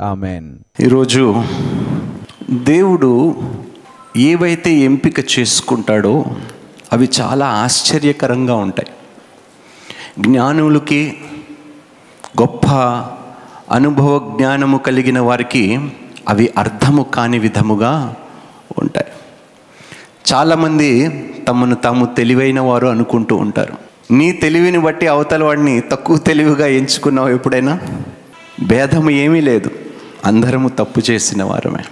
Amen. ఈరోజు దేవుడు ఏవైతే ఎంపిక చేసుకుంటాడో అవి చాలా ఆశ్చర్యకరంగా ఉంటాయి. జ్ఞానులకి గొప్ప అనుభవ జ్ఞానము కలిగిన వారికి అవి అర్థము కాని విధముగా ఉంటాయి. చాలామంది తమను తాము తెలివైన వారు అనుకుంటూ ఉంటారు. నీ తెలివిని బట్టి అవతల వాడిని తక్కువ తెలివిగా ఎంచుకున్నావు ఎప్పుడైనా? భేదము ఏమీ లేదు. అందరము తప్పు చేసిన వారమే.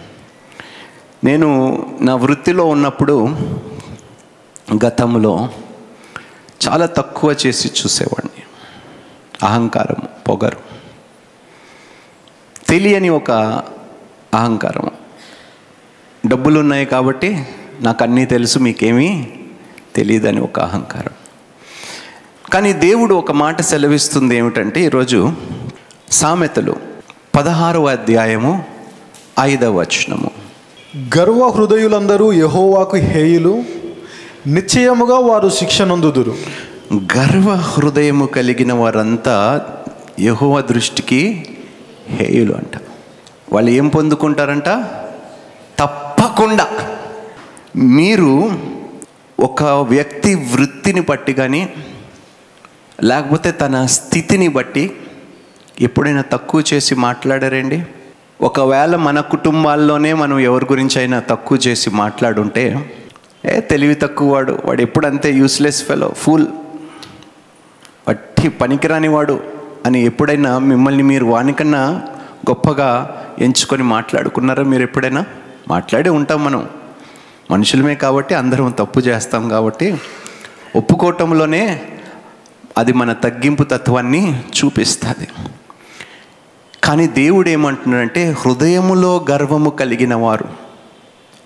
నేను నా వృత్తిలో ఉన్నప్పుడు గతంలో చాలా తక్కువ చేసి చూసేవాడిని. అహంకారం పొగరు. తెలియని ఒక అహంకారం. డబ్బులు ఉన్నాయి కాబట్టి నాకు అన్నీ తెలుసు మీకేమీ తెలియదని ఒక అహంకారం. కానీ దేవుడు ఒక మాట సెలవిస్తుంది ఏమిటంటే ఈరోజు సామెతలు. పదహారవ అధ్యాయము ఐదవ వచనము. గర్వ హృదయులందరూ యహోవాకు హేయులు నిశ్చయముగా వారు శిక్షనందుదురు గర్వ హృదయము కలిగిన వారంతా యహోవ దృష్టికి హేయులు అంట. వాళ్ళు ఏం పొందుకుంటారంట? తప్పకుండా. మీరు ఒక వ్యక్తి వృత్తిని బట్టి కానీ లేకపోతే తన స్థితిని బట్టి ఎప్పుడైనా తక్కువ చేసి మాట్లాడారండి? ఒకవేళ మన కుటుంబాల్లోనే మనం ఎవరి గురించి అయినా తక్కువ చేసి మాట్లాడుంటే ఏ తెలివి తక్కువ వాడు వాడు ఎప్పుడు అంతే యూస్లెస్ ఫెలో ఫుల్ పట్టి పనికిరాని వాడు అని ఎప్పుడైనా మిమ్మల్ని మీరు వానికన్నా గొప్పగా ఎంచుకొని మాట్లాడుకున్నారా మీరు ఎప్పుడైనా? మాట్లాడే ఉంటాం మనం. మనుషులమే కాబట్టి అందరం తప్పు చేస్తాం కాబట్టి ఒప్పుకోవటంలోనే అది మన తగ్గింపు తత్వాన్ని చూపిస్తుంది. కానీ దేవుడు ఏమంటున్నాడంటే హృదయములో గర్వము కలిగిన వారు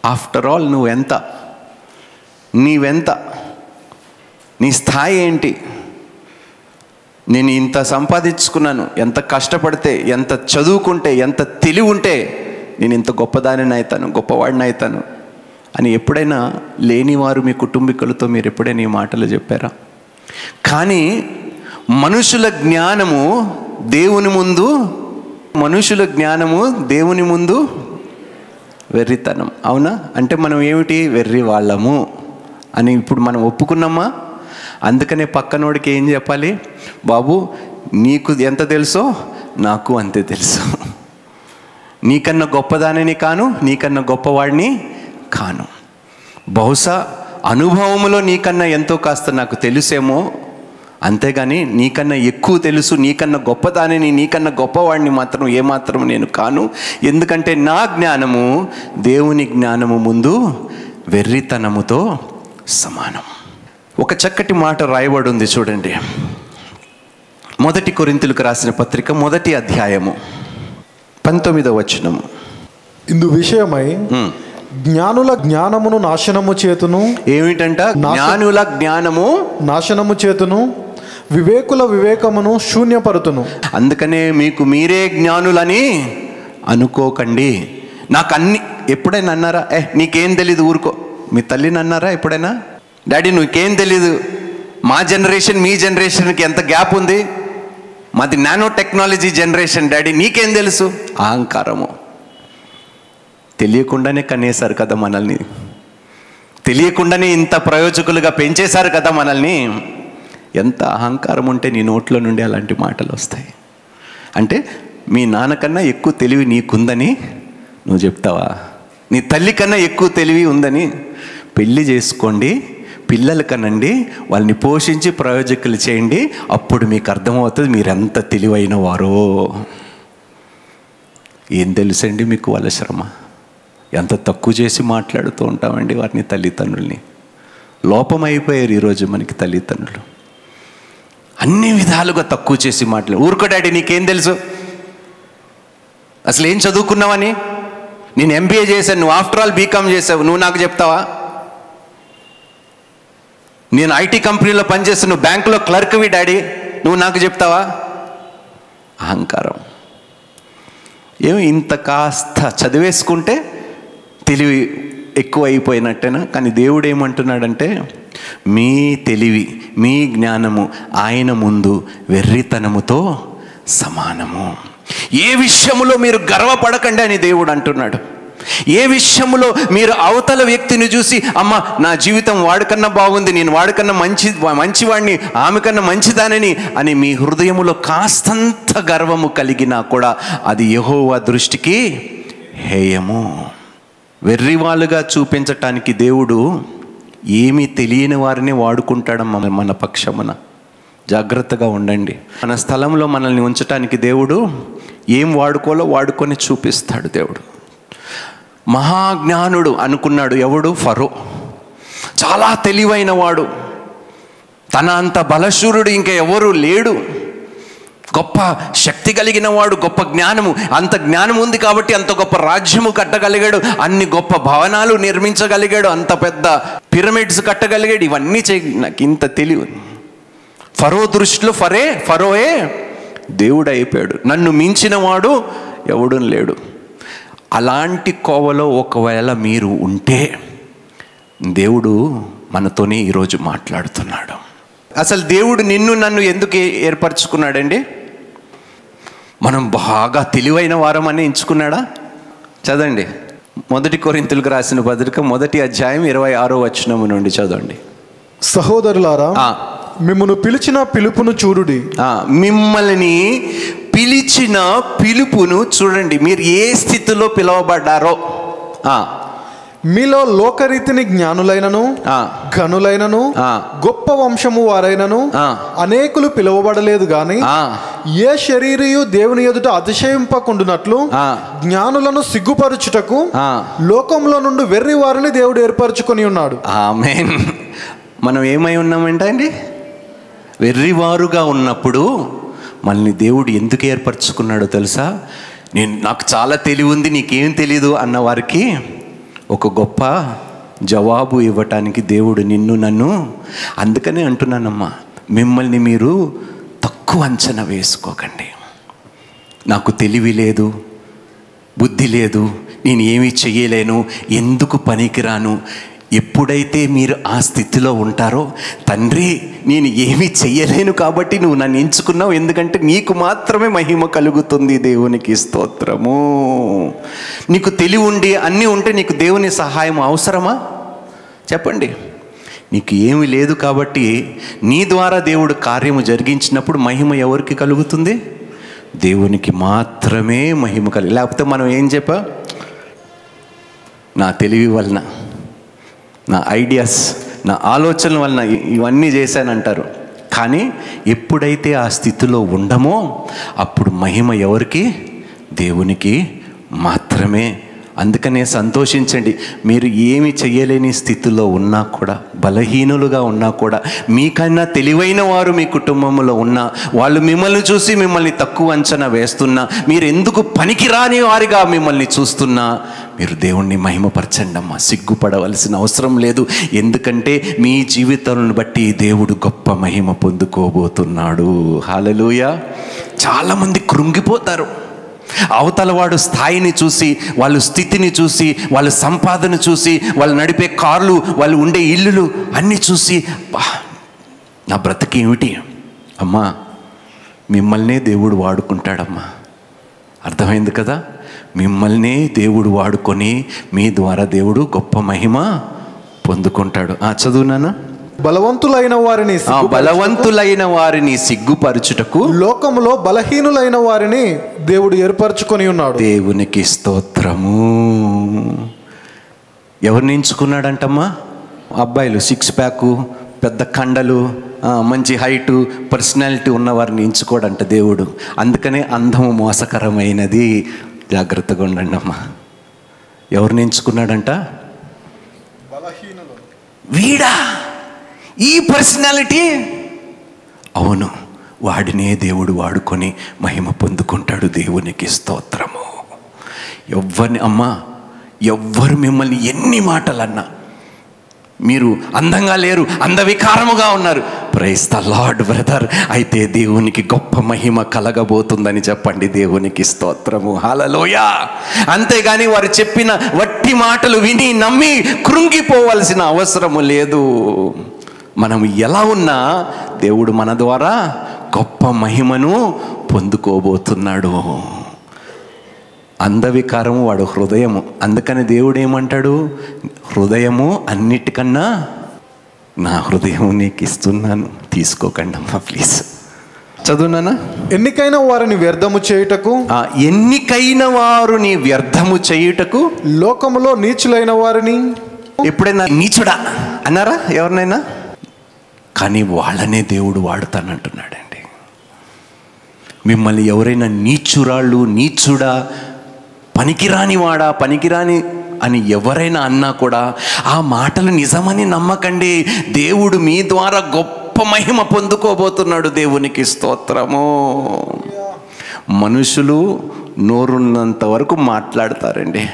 ఆఫ్టర్ ఆల్ నువ్వెంత? నీవెంత? నీ స్థాయి ఏంటి? నేను ఇంత సంపాదించుకున్నాను. ఎంత కష్టపడితే ఎంత చదువుకుంటే ఎంత తెలివి ఉంటే నేను ఇంత గొప్పదానిని అవుతాను గొప్పవాడిని అవుతాను అని ఎప్పుడైనా లేనివారు మీ కుటుంబీకులతో మీరు ఎప్పుడైనా ఈ మాటలు చెప్పారా? కానీ మనుషుల జ్ఞానము దేవుని ముందు మనుషుల జ్ఞానము దేవుని ముందు వెర్రితనం. అవునా? అంటే మనం ఏమిటి? వెర్రి వాళ్ళము అని ఇప్పుడు మనం ఒప్పుకున్నామా? అందుకనే పక్కనోడికి ఏం చెప్పాలి? బాబు నీకు ఎంత తెలుసో నాకు అంతే తెలుసు. నీకన్నా గొప్పదానిని కాను నీకన్నా గొప్పవాడిని కాను. బహుశా అనుభవములో నీకన్నా ఎంతో కాస్త నాకు తెలుసేమో అంతేగాని నీకన్నా ఎక్కువ తెలుసు నీకన్నా గొప్పదానిని నీకన్నా గొప్పవాడిని మాత్రం ఏమాత్రం నేను కాను. ఎందుకంటే నా జ్ఞానము దేవుని జ్ఞానము ముందు వెర్రితనముతో సమానం. ఒక చక్కటి మాట రాయబడి ఉంది చూడండి. మొదటి కొరింతులకు రాసిన పత్రిక మొదటి అధ్యాయము. పంతొమ్మిదవ వచనము. ఇందు విషయమై. జ్ఞానుల జ్ఞానమును నాశనము చేతును ఏమిటంట? జ్ఞానుల జ్ఞానము నాశనము చేతును వివేకుల వివేకమును శూన్యపరుతును. అందుకనే మీకు మీరే జ్ఞానులని అనుకోకండి. నాకు అన్ని ఎప్పుడైనా అన్నారా ఏ నీకేం తెలీదు ఊరుకో. మీ తల్లిని అన్నారా ఎప్పుడైనా? డాడీ నువ్వుకేం తెలీదు. మా జనరేషన్ మీ జనరేషన్కి ఎంత గ్యాప్ ఉంది? మాది నానో టెక్నాలజీ జనరేషన్ డాడీ నీకేం తెలుసు? అహంకారము. తెలియకుండానే కనేశారు కదా మనల్ని. తెలియకుండానే ఇంత ప్రయోజకులుగా పెంచేశారు కదా మనల్ని. ఎంత అహంకారం ఉంటే నీ నోట్లో నుండి అలాంటి మాటలు వస్తాయి. అంటే మీ నాన్నకన్నా ఎక్కువ తెలివి నీకుందని నువ్వు చెప్తావా? నీ తల్లి కన్నా ఎక్కువ తెలివి ఉందని పెళ్ళి చేసుకోండి పిల్లలు కనండి వాళ్ళని పోషించి ప్రయోజకులు చేయండి అప్పుడు మీకు అర్థమవుతుంది మీరు ఎంత తెలివైన వారో. ఏం తెలుసండి మీకు వాళ్ళ శ్రమ? ఎంత తక్కువ చేసి మాట్లాడుతూ ఉంటామండి వారిని తల్లిదండ్రుల్ని. లోపమైపోయారు ఈరోజు మనకి తల్లిదండ్రులు. అన్ని విధాలుగా తక్కువ చేసి మాట్లాడు ఊరుకో డాడీ నీకేం తెలుసు? అసలు ఏం చదువుకున్నావని? నేను ఎంబీఏ చేశాను నువ్వు ఆఫ్టర్ ఆల్ బీకామ్ చేసావు నువ్వు నాకు చెప్తావా? నేను ఐటీ కంపెనీలో పనిచేస్తాను నువ్వు బ్యాంకులో క్లర్క్వి డాడీ నువ్వు నాకు చెప్తావా? అహంకారం. ఏం ఇంత కాస్త చదివేసుకుంటే తెలివి ఎక్కువ అయిపోయినట్టేనా? కానీ దేవుడు ఏమంటున్నాడంటే మీ తెలివి మీ జ్ఞానము ఆయన ముందు వెర్రితనముతో సమానము. ఏ విషయములో మీరు గర్వపడకండి అని దేవుడు అంటున్నాడు. ఏ విషయములో మీరు అవతల వ్యక్తిని చూసి అమ్మ నా జీవితం వాడికన్నా బాగుంది నేను వాడికన్నా మంచి మంచివాడిని ఆమె కన్నా మంచిదానని అని మీ హృదయములో కాస్తంత గర్వము కలిగినా కూడా అది యహోవా దృష్టికి హేయము. వెర్రివాళ్ళుగా చూపించటానికి దేవుడు ఏమీ తెలియని వారిని వాడుకుంటాడమ్మ మన పక్షమున. జాగ్రత్తగా ఉండండి. మన స్థలంలో మనల్ని ఉంచటానికి దేవుడు ఏం వాడుకోలో వాడుకొని చూపిస్తాడు దేవుడు. మహాజ్ఞానుడు అనుకున్నాడు ఎవడు? ఫరో. చాలా తెలివైన వాడు తన అంత బలశూరుడు ఇంకా ఎవరు లేడు. గొప్ప శక్తి కలిగిన వాడు గొప్ప జ్ఞానము. అంత జ్ఞానం ఉంది కాబట్టి అంత గొప్ప రాజ్యము కట్టగలిగాడు. అన్ని గొప్ప భవనాలు నిర్మించగలిగాడు. అంత పెద్ద పిరమిడ్స్ కట్టగలిగాడు. ఇవన్నీ చే నాకు ఇంత తెలివి ఫరో దృష్టిలో ఫరే ఫరోయే దేవుడు అయిపోయాడు. నన్ను మించిన వాడు ఎవడు లేడు. అలాంటి కోవలో ఒకవేళ మీరు ఉంటే దేవుడు మనతోనే ఈరోజు మాట్లాడుతున్నాడు. అసలు దేవుడు నిన్ను నన్ను ఎందుకు ఏర్పరచుకున్నాడండి? మనం బాగా తెలివైన వారమని ఎంచుకున్నాడా? చదవండి. మొదటి కొరింతలకు రాసిన పత్రిక మొదటి అధ్యాయం ఇరవై ఆరో వచనము నుండి చదవండి. సహోదరులారా ఆ. మిమ్మను పిలిచిన పిలుపును చూడుడి. మిమ్మల్ని పిలిచిన పిలుపును చూడండి. మీరు ఏ స్థితిలో పిలువబడ్డారో. మీలో లోకరీతిని జ్ఞానులైనను. ఘనులైనను. గొప్ప వంశము వారైనను. అనేకులు పిలువబడలేదు గాని ఏ శరీరియు దేవుని ఎదుట అతిశయింపకుండునట్లు ఆ. జ్ఞానులను సిగ్గుపరచుటకు ఆ. లోకంలో నుండి వెర్రి వారిని దేవుడు ఏర్పరచుకొని ఉన్నాడు ఆమేన్ మనం ఏమై ఉన్నామంటే అండి వెర్రివారుగా ఉన్నప్పుడు మనల్ని దేవుడు ఎందుకు ఏర్పరచుకున్నాడో తెలుసా నేను నాకు చాలా తెలివి ఉంది నీకేం తెలీదు అన్న వారికి ఒక గొప్ప జవాబు ఇవ్వటానికి దేవుడు నిన్ను నన్ను అందుకనే అంటున్నానమ్మా మిమ్మల్ని మీరు తక్కువ అంచనా వేసుకోకండి. నాకు తెలివి లేదు బుద్ధి లేదు నేను ఏమీ చెయ్యలేను ఎందుకు పనికిరాను ఎప్పుడైతే మీరు ఆ స్థితిలో ఉంటారో తండ్రి నేను ఏమీ చెయ్యలేను కాబట్టి నువ్వు నన్ను ఎంచుకున్నావు. ఎందుకంటే నీకు మాత్రమే మహిమ కలుగుతుంది దేవునికి స్తోత్రము. నీకు తెలివి ఉండి అన్నీ ఉంటే నీకు దేవుని సహాయం అవసరమా? చెప్పండి. నీకు ఏమీ లేదు కాబట్టి నీ ద్వారా దేవుడు కార్యము జరిగించినప్పుడు మహిమ ఎవరికి కలుగుతుంది? దేవునికి మాత్రమే మహిమ కలిగి. లేకపోతే మనం ఏం చెప్పా? నా తెలివి వలన. నా ఐడియాస్ నా ఆలోచనల వలన ఇవన్నీ చేశానంటారు. కానీ ఎప్పుడైతే ఆ స్థితిలో ఉండమో అప్పుడు మహిమ ఎవరికి? దేవునికి మాత్రమే. అందుకనే సంతోషించండి. మీరు ఏమి చేయలేని స్థితిలో ఉన్నా కూడా బలహీనులుగా ఉన్నా కూడా మీకన్నా తెలివైన వారు మీ కుటుంబంలో ఉన్నా వాళ్ళు మిమ్మల్ని చూసి మిమ్మల్ని తక్కువ అంచనా వేస్తున్నా మీరు ఎందుకు పనికిరాని వారిగా మిమ్మల్ని చూస్తున్నా మీరు దేవుణ్ణి మహిమపరచండి అమ్మా. సిగ్గుపడవలసిన అవసరం లేదు. ఎందుకంటే మీ జీవితాలను బట్టి దేవుడు గొప్ప మహిమ పొందుకోబోతున్నాడు. హాలలుయ చాలామంది కృంగిపోతారు. అవతల వాడు స్థాయిని చూసి వాళ్ళ స్థితిని చూసి వాళ్ళ సంపాదన చూసి వాళ్ళు నడిపే కార్లు వాళ్ళు ఉండే ఇల్లులు అన్నీ చూసి నా బ్రతికి ఏమిటి? అమ్మా మిమ్మల్నే దేవుడు వాడుకుంటాడమ్మా. అర్థమైంది కదా? మిమ్మల్నే దేవుడు వాడుకొని మీ ద్వారా దేవుడు గొప్ప మహిమ పొందుకుంటాడు. ఆ చదువునానా బలవంతులైన వారిని బలవంతులైన వారిని సిగ్గుపరచుటకు లోకములో బలహీనులైన వారిని దేవుడు ఏర్పరచుకొని ఉన్నాడు. దేవునికి స్తోత్రము. ఎవరిని ఎంచుకున్నాడంటమ్మా? అబ్బాయిలు సిక్స్ ప్యాకు పెద్ద కండలు మంచి హైటు పర్సనాలిటీ ఉన్నవారిని ఎంచుకోడంట దేవుడు. అందుకనే అందము మోసకరమైనది. జాగ్రత్తగా ఉండండి అమ్మా. ఎవరిని ఎంచుకున్నాడంట? వీడా? ఈ పర్సనాలిటీ? అవును వాడినే దేవుడు వాడుకొని మహిమ పొందుకుంటాడు దేవునికి స్తోత్రము. ఎవ్వరిని అమ్మా ఎవ్వరు మిమ్మల్ని ఎన్ని మాటలన్నా మీరు అందంగా లేరు అందవికారముగా ఉన్నారు. ప్రైస్ ద లార్డ్ బ్రదర్ అయితే దేవునికి గొప్ప మహిమ కలగబోతుందని చెప్పండి. దేవునికి స్తోత్రము. హలలోయ అంతేగాని వారు చెప్పిన వట్టి మాటలు విని నమ్మి కృంగిపోవలసిన అవసరము లేదు. మనం ఎలా ఉన్నా దేవుడు మన ద్వారా గొప్ప మహిమను పొందుకోబోతున్నాడు. అందవికారము వాడు హృదయము. అందుకని దేవుడు ఏమంటాడు హృదయము అన్నిటికన్నా నా హృదయం నీకు ఇస్తున్నాను తీసుకోకండి అమ్మా ప్లీజ్. చదువునానా ఎన్నికైన వారిని వ్యర్థము చేయుటకు? ఎన్నికైన వారు నీ వ్యర్థము చేయుటకు? లోకములో నీచులైన వారిని? ఎప్పుడైనా నీచుడా? అన్నారా ఎవరినైనా? కానీ వాళ్ళనే దేవుడు వాడుతానంటున్నాడండి. మిమ్మల్ని ఎవరైనా నీచురాళ్ళు నీచుడా పనికిరాని వాడా పనికిరాని అని ఎవరైనా అన్నా కూడా ఆ మాటలు నిజమని నమ్మకండి. దేవుడు మీ ద్వారా గొప్ప మహిమ పొందుకోబోతున్నాడు దేవునికి స్తోత్రము. మనుషులు నోరున్నంత వరకు మాట్లాడతారండి.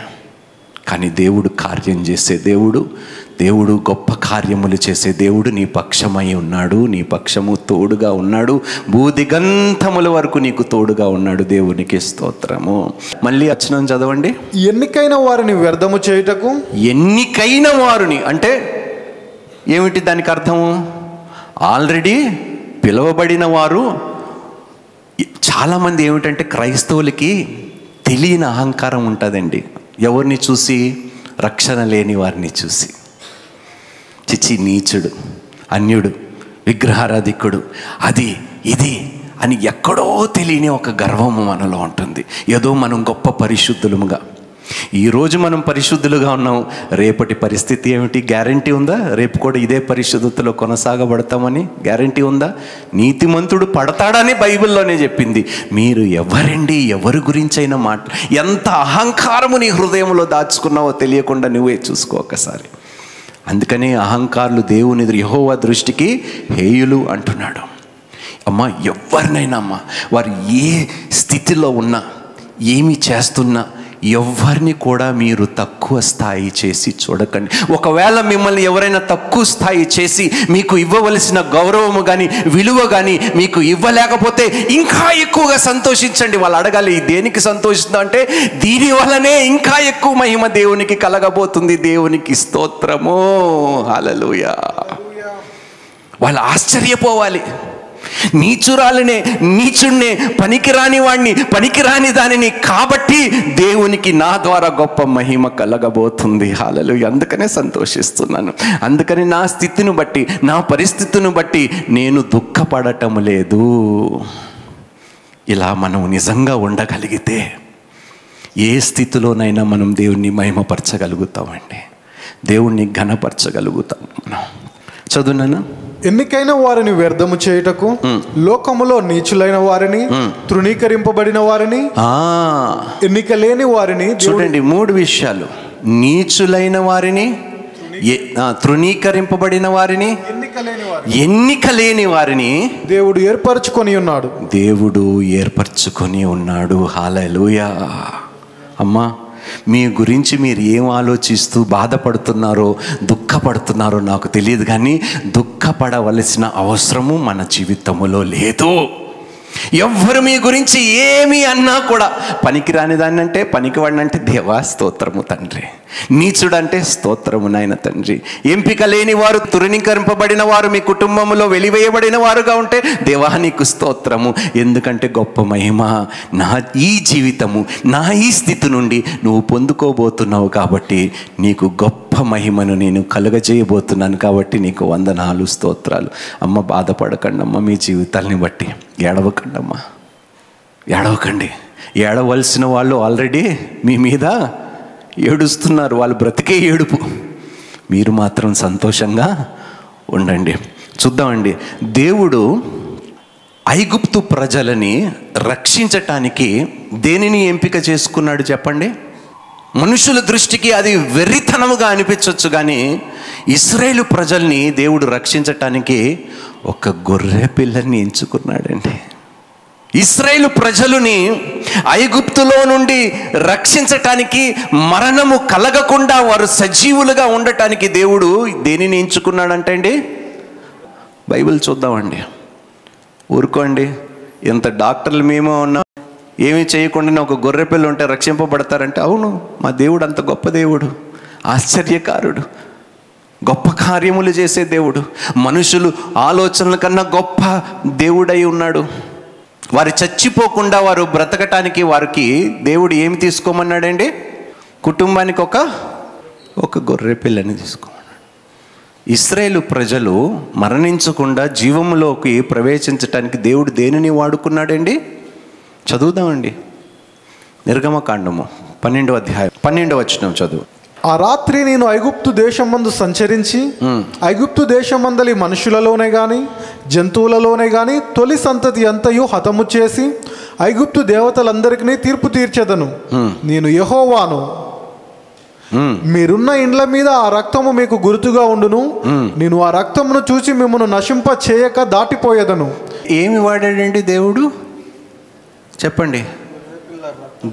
కానీ దేవుడు కార్యం చేసే దేవుడు దేవుడు గొప్ప కార్యములు చేసే దేవుడు నీ పక్షమై ఉన్నాడు నీ పక్షము తోడుగా ఉన్నాడు భూదిగంతముల వరకు నీకు తోడుగా ఉన్నాడు దేవునికి స్తోత్రము. మళ్ళీ వచ్చిన చదవండి. ఎన్నికైన వారిని వ్యర్థము చేయుటకు? ఎన్నికైన వారిని అంటే ఏమిటి దానికి అర్థము? ఆల్రెడీ పిలువబడిన వారు చాలామంది ఏమిటంటే క్రైస్తవులకి తెలియని అహంకారం ఉంటుందండి. ఎవరిని చూసి? రక్షణ లేని వారిని చూసి. చిచి నీచుడు అన్యుడు విగ్రహారాధికుడు. అది ఇది అని ఎక్కడో తెలియని ఒక గర్వము మనలో ఉంటుంది. ఏదో మనం గొప్ప పరిశుద్ధులముగా. ఈరోజు మనం పరిశుద్ధులుగా ఉన్నాం. రేపటి పరిస్థితి ఏమిటి? గ్యారంటీ ఉందా? రేపు కూడా ఇదే పరిశుద్ధతలో కొనసాగబడతామని గ్యారంటీ ఉందా? నీతిమంతుడు పడతాడని బైబిల్లోనే చెప్పింది. మీరు ఎవరండి? ఎవరి గురించైనా మాట ఎంత అహంకారము నీ హృదయంలో దాచుకున్నావో తెలియకుండా నువ్వే చూసుకో ఒకసారి. అందుకనే అహంకారులు దేవుని యహోవ దృష్టికి హేయులు అంటున్నాడు. అమ్మ ఎవరినైనా అమ్మ వారు ఏ స్థితిలో ఉన్నా ఏమి చేస్తున్నా ఎవరిని కూడా మీరు తక్కువ స్థాయి చేసి చూడకండి. ఒకవేళ మిమ్మల్ని ఎవరైనా తక్కువ స్థాయి చేసి మీకు ఇవ్వవలసిన గౌరవము కానీ విలువ కానీ మీకు ఇవ్వలేకపోతే ఇంకా ఎక్కువగా సంతోషించండి. వాళ్ళు అడగాలి దేనికి సంతోషిస్తుందో? అంటే దీని వల్లనే ఇంకా ఎక్కువ మహిమ దేవునికి కలగబోతుంది. దేవునికి స్తోత్రము. హల్లెలూయా. వాళ్ళు ఆశ్చర్యపోవాలి. నీచురాలనే నీచుణ్ణే పనికిరాని వాణ్ణి పనికిరాని దానిని కాబట్టి దేవునికి నా ద్వారా గొప్ప మహిమ కలగబోతుంది. హాలలు అందుకనే సంతోషిస్తున్నాను. అందుకని నా స్థితిని బట్టి నా పరిస్థితిని బట్టి నేను దుఃఖపడటం లేదు. ఇలా మనం నిజంగా ఉండగలిగితే ఏ స్థితిలోనైనా మనం దేవుణ్ణి మహిమపరచగలుగుతామండి. దేవుణ్ణి ఘనపరచగలుగుతాం మనం. చదువునానా? ఎన్నికైన వారిని వ్యర్థము చేయుటకు లోకములో నీచులైన వారిని తృణీకరింపబడిన వారిని ఆ, ఎన్నిక లేని వారిని చూడండి మూడు విషయాలు. నీచులైన వారిని తృణీకరింపబడిన వారిని ఎన్నిక లేని వారిని దేవుడు ఏర్పరచుకొని ఉన్నాడు. దేవుడు ఏర్పరచుకొని ఉన్నాడు. హాలూయా అమ్మా మీ గురించి మీరు ఏం ఆలోచిస్తూ బాధపడుతున్నారో దుఃఖపడుతున్నారో నాకు తెలియదు కానీ దుఃఖపడవలసిన అవసరము మన జీవితములో లేదు. ఎవ్వరు మీ గురించి ఏమి అన్నా కూడా పనికిరాని దాన్ని అంటే పనికి అంటే దేవా స్తోత్రము తండ్రి. నీచుడంటే స్తోత్రము నాయన తండ్రి. ఎంపిక లేని వారు తురణీకరింపబడిన వారు మీ కుటుంబంలో వెలివేయబడిన వారుగా ఉంటే దేవా నీకు స్తోత్రము. ఎందుకంటే గొప్ప మహిమ నా ఈ జీవితము నా ఈ స్థితి నుండి నువ్వు పొందుకోబోతున్నావు కాబట్టి నీకు గొప్ప మహిమను నేను కలుగజేయబోతున్నాను కాబట్టి నీకు వందనాలు స్తోత్రాలు. అమ్మ బాధపడకండమ్మ మీ జీవితాల్ని బట్టి. ఏడవకండమ్మా. ఏడవకండి. ఏడవలసిన వాళ్ళు ఆల్రెడీ మీ మీద ఏడుస్తున్నారు. వాళ్ళు బ్రతికే ఏడుపు. మీరు మాత్రం సంతోషంగా ఉండండి. చూద్దామండి. దేవుడు ఐగుప్తు ప్రజలని రక్షించటానికి దేనిని ఎంపిక చేసుకున్నాడు చెప్పండి? మనుషుల దృష్టికి అది వెర్రితనముగా అనిపించవచ్చు కానీ ఇస్రాయేలు ప్రజల్ని దేవుడు రక్షించటానికి ఒక గొర్రె పిల్లల్ని ఎంచుకున్నాడండి. ఇస్రాయేలు ప్రజలని ఐగుప్తులో నుండి రక్షించటానికి మరణము కలగకుండా వారు సజీవులుగా ఉండటానికి దేవుడు దేనిని ఎంచుకున్నాడంటే అండి? బైబిల్ చూద్దామండి. ఊరుకోండి. ఎంత డాక్టర్లు మేమో ఉన్నా ఏమీ చేయకుండా ఒక గొర్రె పిల్ల ఉంటే రక్షింపబడతారంటే అవును మా దేవుడు అంత గొప్ప దేవుడు ఆశ్చర్యకారుడు గొప్ప కార్యములు చేసే దేవుడు మనుషులు ఆలోచనల కన్నా గొప్ప దేవుడై ఉన్నాడు. వారు చచ్చిపోకుండా వారు బ్రతకటానికి వారికి దేవుడు ఏమి తీసుకోమన్నాడండి? కుటుంబానికి ఒక ఒక గొర్రె పిల్లని తీసుకోమన్నాడు. ఇస్రాయేలు ప్రజలు మరణించకుండా జీవములోకి ప్రవేశించటానికి దేవుడు దేనిని వాడుకున్నాడండి? చదువుదామండి. నిర్గమకాండము పన్నెండవ అధ్యాయం పన్నెండవ వచనం చదువు. ఆ రాత్రి నేను ఐగుప్తు దేశమందు సంచరించి ఐగుప్తు దేశమందలి మనుషులలోనే గాని జంతువులలోనే గాని తొలి సంతతి అంతయు హతము చేసి ఐగుప్తు దేవతలందరికీ తీర్పు తీర్చెదను. నేను యహోవాను. మీరున్న ఇండ్ల మీద ఆ రక్తము మీకు గుర్తుగా ఉండును. నేను ఆ రక్తమును చూసి మిమ్మల్ని నశింప చేయక దాటిపోయేదను. ఏమి వాడాడండి దేవుడు? చెప్పండి.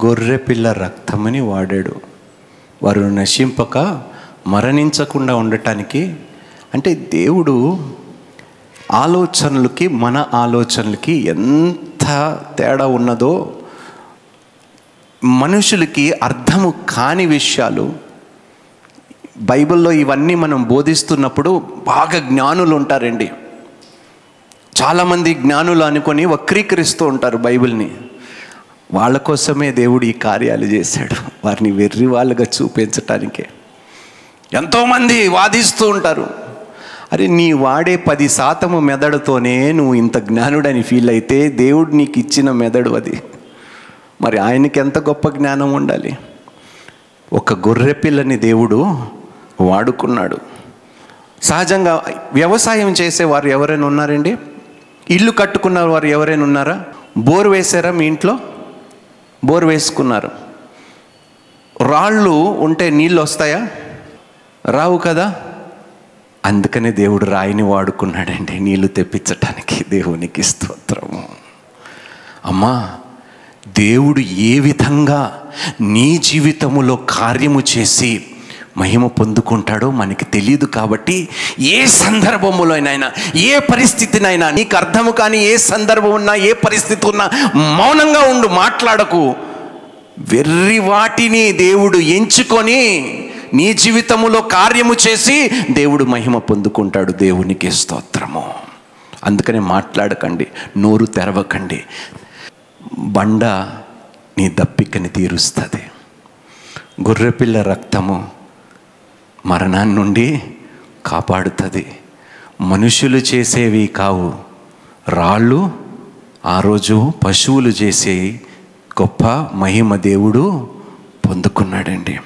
గొర్రె పిల్ల రక్తమని వాడాడు. వారు నశింపక మరణించకుండా ఉండటానికి అంటే దేవుడు ఆలోచనలకి మన ఆలోచనలకి ఎంత తేడా ఉన్నదో మనుషులకి అర్థము కాని విషయాలు బైబిల్లో ఇవన్నీ మనం బోధిస్తున్నప్పుడు బాగా జ్ఞానులు ఉంటారండి. చాలామంది జ్ఞానులు అనుకొని వక్రీకరిస్తూ ఉంటారు బైబిల్ని. వాళ్ళ కోసమే దేవుడు ఈ కార్యాలు చేశాడు. వారిని వెర్రి వాళ్ళుగా చూపించటానికే. ఎంతోమంది వాదిస్తూ ఉంటారు. అరే నీ వాడే పది శాతము మెదడుతోనే నువ్వు ఇంత జ్ఞానుడని ఫీల్ అయితే దేవుడు నీకు ఇచ్చిన మెదడు అది. మరి ఆయనకి ఎంత గొప్ప జ్ఞానం ఉండాలి? ఒక గొర్రె పిల్లని దేవుడు వాడుకున్నాడు. సహజంగా వ్యవసాయం చేసేవారు ఎవరైనా ఉన్నారండి? ఇల్లు కట్టుకున్న వారు ఎవరైనా ఉన్నారా? బోర్ వేసారా మీ ఇంట్లో? బోర్ వేసుకున్నారు. రాళ్ళు ఉంటే నీళ్ళు వస్తాయా? రావు కదా. అందుకనే దేవుడు రాయిని వాడుకున్నాడండి నీళ్ళు తెప్పించటానికి దేవునికి స్తోత్రము. అమ్మా దేవుడు ఏ విధంగా నీ జీవితములో కార్యము చేసి మహిమ పొందుకుంటాడో మనకి తెలియదు కాబట్టి ఏ సందర్భములోనైనా ఏ పరిస్థితినైనా నీకు అర్థము కానీ ఏ సందర్భం ఉన్నా ఏ పరిస్థితి ఉన్నా మౌనంగా ఉండు మాట్లాడకు. వెర్రి వాటిని దేవుడు ఎంచుకొని నీ జీవితములో కార్యము చేసి దేవుడు మహిమ పొందుకుంటాడు దేవునికి స్తోత్రము. అందుకనే మాట్లాడకండి నోరు తెరవకండి. బండ నీ దప్పికని తీరుస్తుంది. గొర్రెపిల్ల రక్తము మరణాన్ని నుండి కాపాడుతుంది. మనుషులు చేసేవి కావు రాళ్ళు ఆ రోజు పశువులు చేసేవి గొప్ప మహిమ దేవుడు పొందుకున్నాడండి.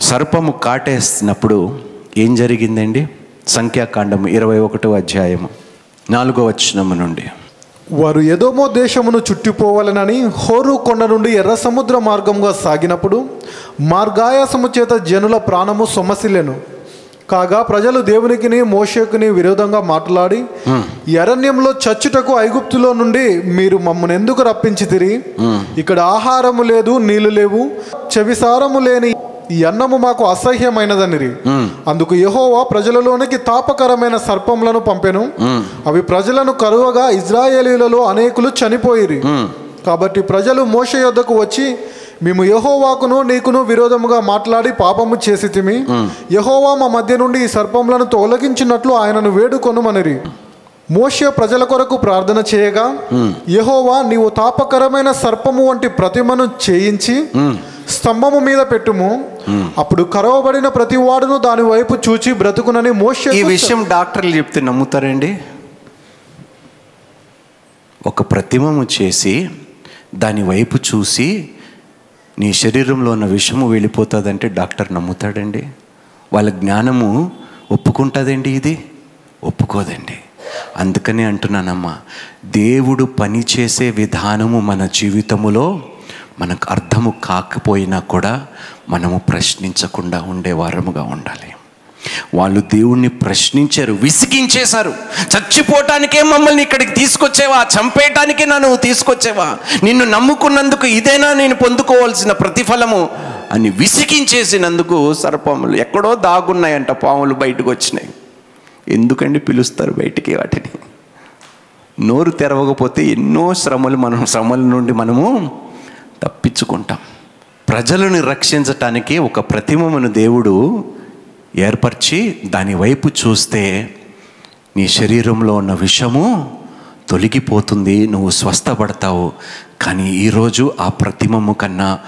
సర్పము కాటేసినప్పుడు ఏం జరిగిందండి? సంఖ్యాకాండము ఇరవై ఒకటో అధ్యాయము నాలుగో వచనము నుండి. వారు ఎదోమో దేశమును చుట్టిపోవాలనని హోరు కొండ నుండి ఎర్ర సముద్ర మార్గంగా సాగినప్పుడు మార్గాయాసము చేత జనుల ప్రాణము సొమ్మసిల్లెను. కాగా ప్రజలు దేవునికిని మోషకుని విరోధంగా మాట్లాడి అరణ్యంలో చచ్చుటకు ఐగుప్తులో నుండి మీరు మమ్మల్ని ఎందుకు రప్పించితిరి? ఇక్కడ ఆహారము లేదు నీళ్ళు లేవు చెవిసారము లేని ఈ అన్నము మాకు అసహ్యమైనదనిరి. అందుకు యహోవా ప్రజలలోనికి తాపకరమైన సర్పములను పంపెను. అవి ప్రజలను కరువగా ఇజ్రాయేలీలలో అనేకులు చనిపోయిరి. కాబట్టి ప్రజలు మోష యొద్దకు వచ్చి మేము యహోవాకును నీకును విరోధముగా మాట్లాడి పాపము చేసి తిమి యహోవా మా మధ్య నుండి ఈ సర్పములను తొలగించినట్లు ఆయనను వేడుకొనుమనిరి. మోషే ప్రజల కొరకు ప్రార్థన చేయగా యహోవా నీవు తాపకరమైన సర్పము వంటి ప్రతిమను చేయించి స్తంభము మీద పెట్టుము. అప్పుడు కరవబడిన ప్రతి వాడును దాని వైపు చూచి బ్రతుకునని మోషే ఈ విషయం డాక్టర్లు చెప్తే నమ్ముతారండి? ఒక ప్రతిమము చేసి దాని వైపు చూసి నీ శరీరంలో ఉన్న విషము వెళ్ళిపోతుందంటే డాక్టర్ నమ్ముతాడండి. వాళ్ళ జ్ఞానము ఒప్పుకుంటుందండి ఇది? ఒప్పుకోదండి. అందుకనే అంటున్నానమ్మా దేవుడు పని చేసే విధానము మన జీవితములో మనకు అర్థము కాకపోయినా కూడా మనము ప్రశ్నించకుండా ఉండే వారముగా ఉండాలి. వాళ్ళు దేవుణ్ణి ప్రశ్నించారు విసిగించేశారు. చచ్చిపోవటానికే మమ్మల్ని ఇక్కడికి తీసుకొచ్చేవా? చంపేయటానికే నన్ను తీసుకొచ్చేవా? నిన్ను నమ్ముకున్నందుకు ఇదేనా నేను పొందుకోవాల్సిన ప్రతిఫలము? అని విసిగించేసినందుకు సర్పములు ఎక్కడో దాగున్నాయంట పాములు బయటకు వచ్చినాయి. ఎందుకండి పిలుస్తారు బయటికి వాటిని? నోరు తెరవకపోతే ఎన్నో శ్రమలు మనం శ్రమల నుండి మనము తప్పించుకుంటాం. ప్రజలను రక్షించటానికి ఒక ప్రతిమను దేవుడు ఏర్పరిచి దాని వైపు చూస్తే నీ శరీరంలో ఉన్న విషము తొలగిపోతుంది నువ్వు స్వస్థపడతావు. కానీ ఈరోజు ఆ ప్రతిమము కన్నా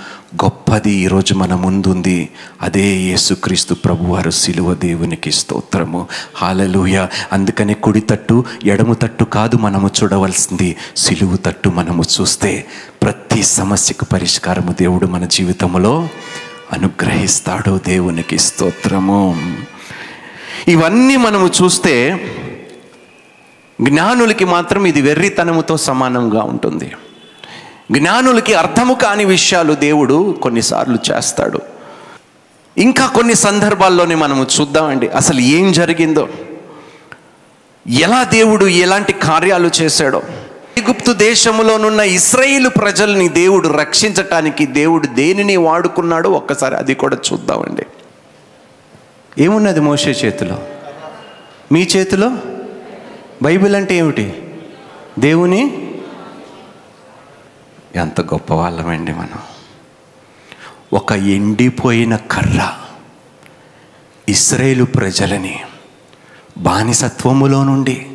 గొప్పది ఈరోజు మన ముందుంది. అదే యేసుక్రీస్తు ప్రభువారు సిలువ దేవునికి స్తోత్రము. హాలలుయ అందుకని కుడి తట్టు ఎడము తట్టు కాదు మనము చూడవలసింది. సిలువు తట్టు మనము చూస్తే ప్రతి సమస్యకు పరిష్కారము దేవుడు మన జీవితంలో అనుగ్రహిస్తాడు దేవునికి స్తోత్రము. ఇవన్నీ మనము చూస్తే జ్ఞానులకి మాత్రం ఇది వెర్రితనముతో సమానంగా ఉంటుంది. జ్ఞానులకి అర్థము కాని విషయాలు దేవుడు కొన్నిసార్లు చేస్తాడు. ఇంకా కొన్ని సందర్భాల్లోనే మనము చూద్దామండి అసలు ఏం జరిగిందో? ఎలా దేవుడు ఎలాంటి కార్యాలు చేశాడో? ఐగుప్తు దేశములోనున్న ఇస్రాయేలు ప్రజల్ని దేవుడు రక్షించటానికి దేవుడు దేనిని వాడుకున్నాడో ఒక్కసారి అది కూడా చూద్దామండి. ఏమున్నది మోసే చేతిలో? మీ చేతిలో? బైబిల్ అంటే ఏమిటి? దేవుని? ఎంత గొప్ప వాళ్ళమండి మనం. ఒక ఎండిపోయిన కర్ర ఇస్రాయేలు ప్రజలని బానిసత్వములో నుండి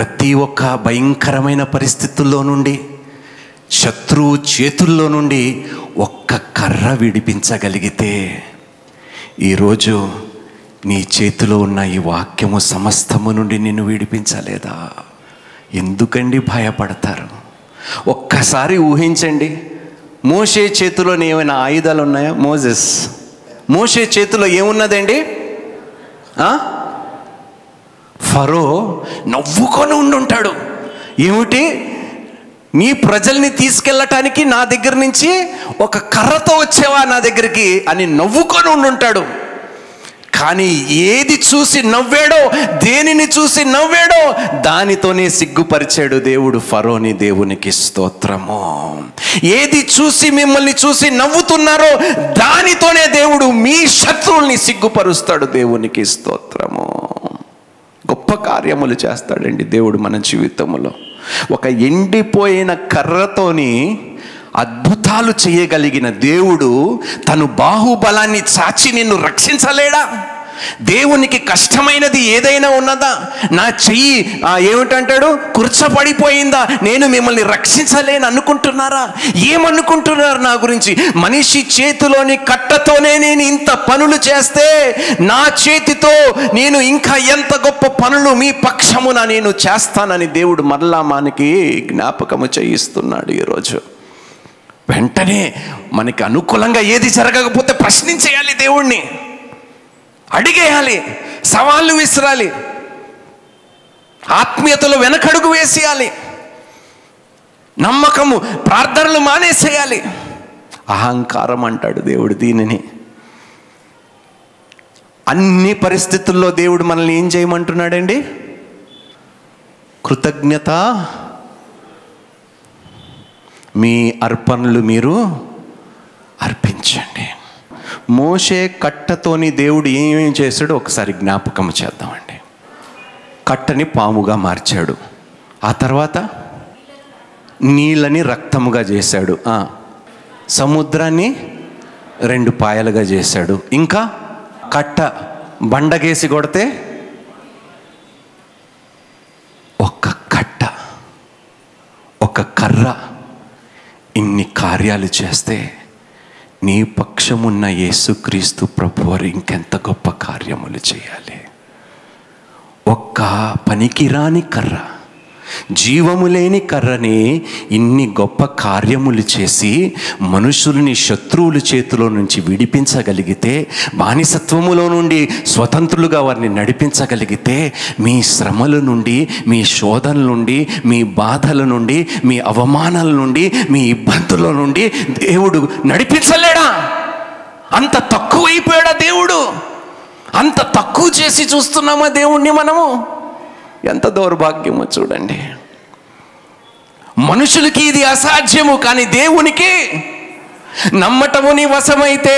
ప్రతి ఒక్క భయంకరమైన పరిస్థితుల్లో నుండి శత్రువు చేతుల్లో నుండి ఒక్క కర్ర విడిపించగలిగితే ఈరోజు నీ చేతిలో ఉన్న ఈ వాక్యము సమస్తము నుండి నిన్ను విడిపించలేదా? ఎందుకండి భయపడతారు? ఒక్కసారి ఊహించండి. మోషే చేతిలో ఏమైనా ఆయుధాలు ఉన్నాయా? మోజెస్. మోసే చేతిలో ఏమున్నదండి? ఆ? ఫరో నవ్వుకొని ఉండుంటాడు. ఏమిటి? నీ ప్రజల్ని తీసుకెళ్ళటానికి నా దగ్గర నుంచి ఒక కర్రతో వచ్చేవా నా దగ్గరికి అని నవ్వుకొని ఉండుంటాడు. కానీ ఏది చూసి నవ్వాడో దేనిని చూసి నవ్వాడో దానితోనే సిగ్గుపరిచాడు దేవుడు ఫరోని దేవునికి స్తోత్రము. ఏది చూసి మిమ్మల్ని చూసి నవ్వుతున్నారో దానితోనే దేవుడు మీ శత్రువుల్ని సిగ్గుపరుస్తాడు దేవునికి స్తోత్రము. గొప్ప కార్యములు చేస్తాడండి దేవుడు మన జీవితంలో ఒక ఎండిపోయిన కర్రతోని అద్భుతాలు చేయగలిగిన దేవుడు తను బాహుబలాన్ని చాచి నిన్ను రక్షించలేడా? దేవునికి కష్టమైనది ఏదైనా ఉన్నదా? నా చెయ్యి ఏమిటంటాడు? కుర్చపడిపోయిందా నేను మిమ్మల్ని రక్షించలేను అనుకుంటున్నారా? ఏమనుకుంటున్నారు నా గురించి? మనిషి చేతిలోని కట్టతోనే నేను ఇంత పనులు చేస్తే నా చేతితో నేను ఇంకా ఎంత గొప్ప పనులు మీ పక్షమున నేను చేస్తానని దేవుడు మరలా మనకి జ్ఞాపకము చేయిస్తున్నాడు ఈరోజు. వెంటనే మనకి అనుకూలంగా ఏది జరగకపోతే ప్రశ్నించేయాలి దేవుణ్ణి. అడిగేయాలి సవాళ్ళు విసిరాలి ఆత్మీయతలో వెనకడుగు వేసేయాలి నమ్మకము ప్రార్థనలు మానేసేయాలి. అహంకారం అంటాడు దేవుడు దీనిని. అన్ని పరిస్థితుల్లో దేవుడు మనల్ని ఏం చేయమంటున్నాడండి? కృతజ్ఞత. మీ అర్పణలు మీరు అర్పించండి. మోషే కట్టతోని దేవుడు ఏమేమి చేశాడో ఒకసారి జ్ఞాపకం చేద్దామండి. కట్టని పాముగా మార్చాడు. ఆ తర్వాత నీళ్ళని రక్తముగా చేశాడు. సముద్రాన్ని రెండు పాయలుగా చేశాడు. ఇంకా కట్ట బండగేసి కొడితే ఒక్క కట్ట ఒక కర్ర ఇన్ని కార్యాలు చేస్తే నీ పక్షమున్న యేసుక్రీస్తు ప్రభువారు ఇంకెంత గొప్ప కార్యములు చేయాలి? ఒక్క పనికిరాని కర్ర. జీవము లేని కర్రని ఇన్ని గొప్ప కార్యములు చేసి మనుషుల్ని శత్రువుల చేతిలో నుంచి విడిపించగలిగితే బానిసత్వములో నుండి స్వతంత్రులుగా వారిని నడిపించగలిగితే మీ శ్రమల నుండి మీ శోధనల నుండి మీ బాధల నుండి మీ అవమానాల నుండి మీ ఇబ్బందుల నుండి దేవుడు నడిపించలేడా? అంత తక్కువైపోయాడా దేవుడు? అంత తక్కువ చేసి చూస్తున్నామా దేవుణ్ణి మనము? ఎంత దౌర్భాగ్యమో చూడండి. మనుషులకి ఇది అసాధ్యము కానీ దేవునికి నమ్మటము నీ వశమైతే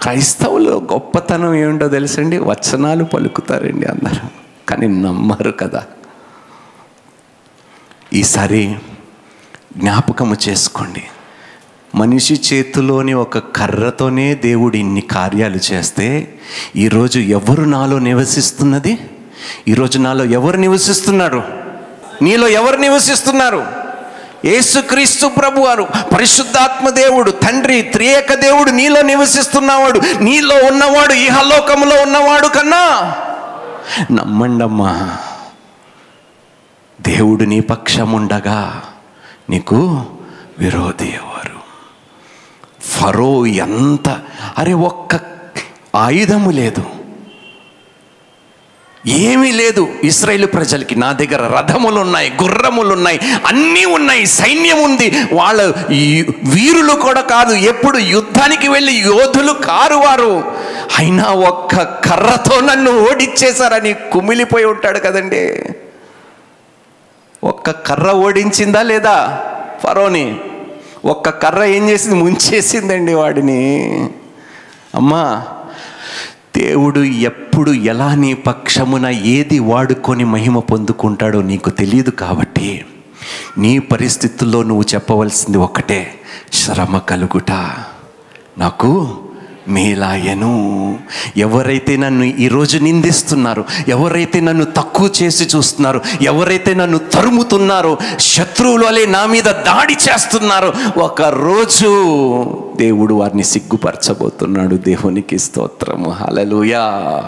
క్రైస్తవులు గొప్పతనం ఏమిటో తెలుసండి? వచనాలు పలుకుతారండి అందరూ కానీ నమ్మరు కదా. ఈసారి జ్ఞాపకము చేసుకోండి. మనిషి చేతిలోని ఒక కర్రతోనే దేవుడు ఇన్ని కార్యాలు చేస్తే ఈరోజు ఎవరు నాలో నివసిస్తున్నది? ఈరోజు నాలో ఎవరు నివసిస్తున్నారు? నీలో ఎవరు నివసిస్తున్నారు? యేసుక్రీస్తు ప్రభు వారు పరిశుద్ధాత్మ దేవుడు తండ్రి త్రియేక దేవుడు నీలో నివసిస్తున్నవాడు నీలో ఉన్నవాడు ఇహలోకములో ఉన్నవాడు కన్నా? నమ్మండమ్మా దేవుడు నీ పక్షముండగా నీకు విరోధి ఎవరు? ఫరో ఎంత? అరే ఒక్క ఆయుధము లేదు. ఏమీ లేదు ఇస్రాయేల్ ప్రజలకి. నా దగ్గర రథములు ఉన్నాయి గుర్రములు ఉన్నాయి అన్నీ ఉన్నాయి సైన్యం ఉంది. వాళ్ళ వీరులు కూడా కాదు ఎప్పుడు యుద్ధానికి వెళ్ళి యోధులు కారు వారు అయినా ఒక్క కర్రతో నన్ను ఓడిచ్చేశారని కుమిలిపోయి ఉంటాడు కదండి. ఒక్క కర్ర ఓడించిందా లేదా ఫరోని? ఒక్క కర్ర ఏం చేసింది? ముంచేసిందండి వాడిని. అమ్మా దేవుడు ఎప్పుడు ఎలా నీ పక్షమున ఏది వాడుకొని మహిమ పొందుకుంటాడో నీకు తెలియదు కాబట్టి నీ పరిస్థితుల్లో నువ్వు చెప్పవలసింది ఒకటే శ్రమ కలుగుట. నాకు మేలాయను ఎవరైతే నన్ను ఈరోజు నిందిస్తున్నారో ఎవరైతే నన్ను తక్కువ చేసి చూస్తున్నారో ఎవరైతే నన్ను తరుముతున్నారో శత్రువులు వలె నా మీద దాడి చేస్తున్నారో ఒక రోజు దేవుడు వారిని సిగ్గుపరచబోతున్నాడు. దేవునికి స్తోత్రము. హలలుయా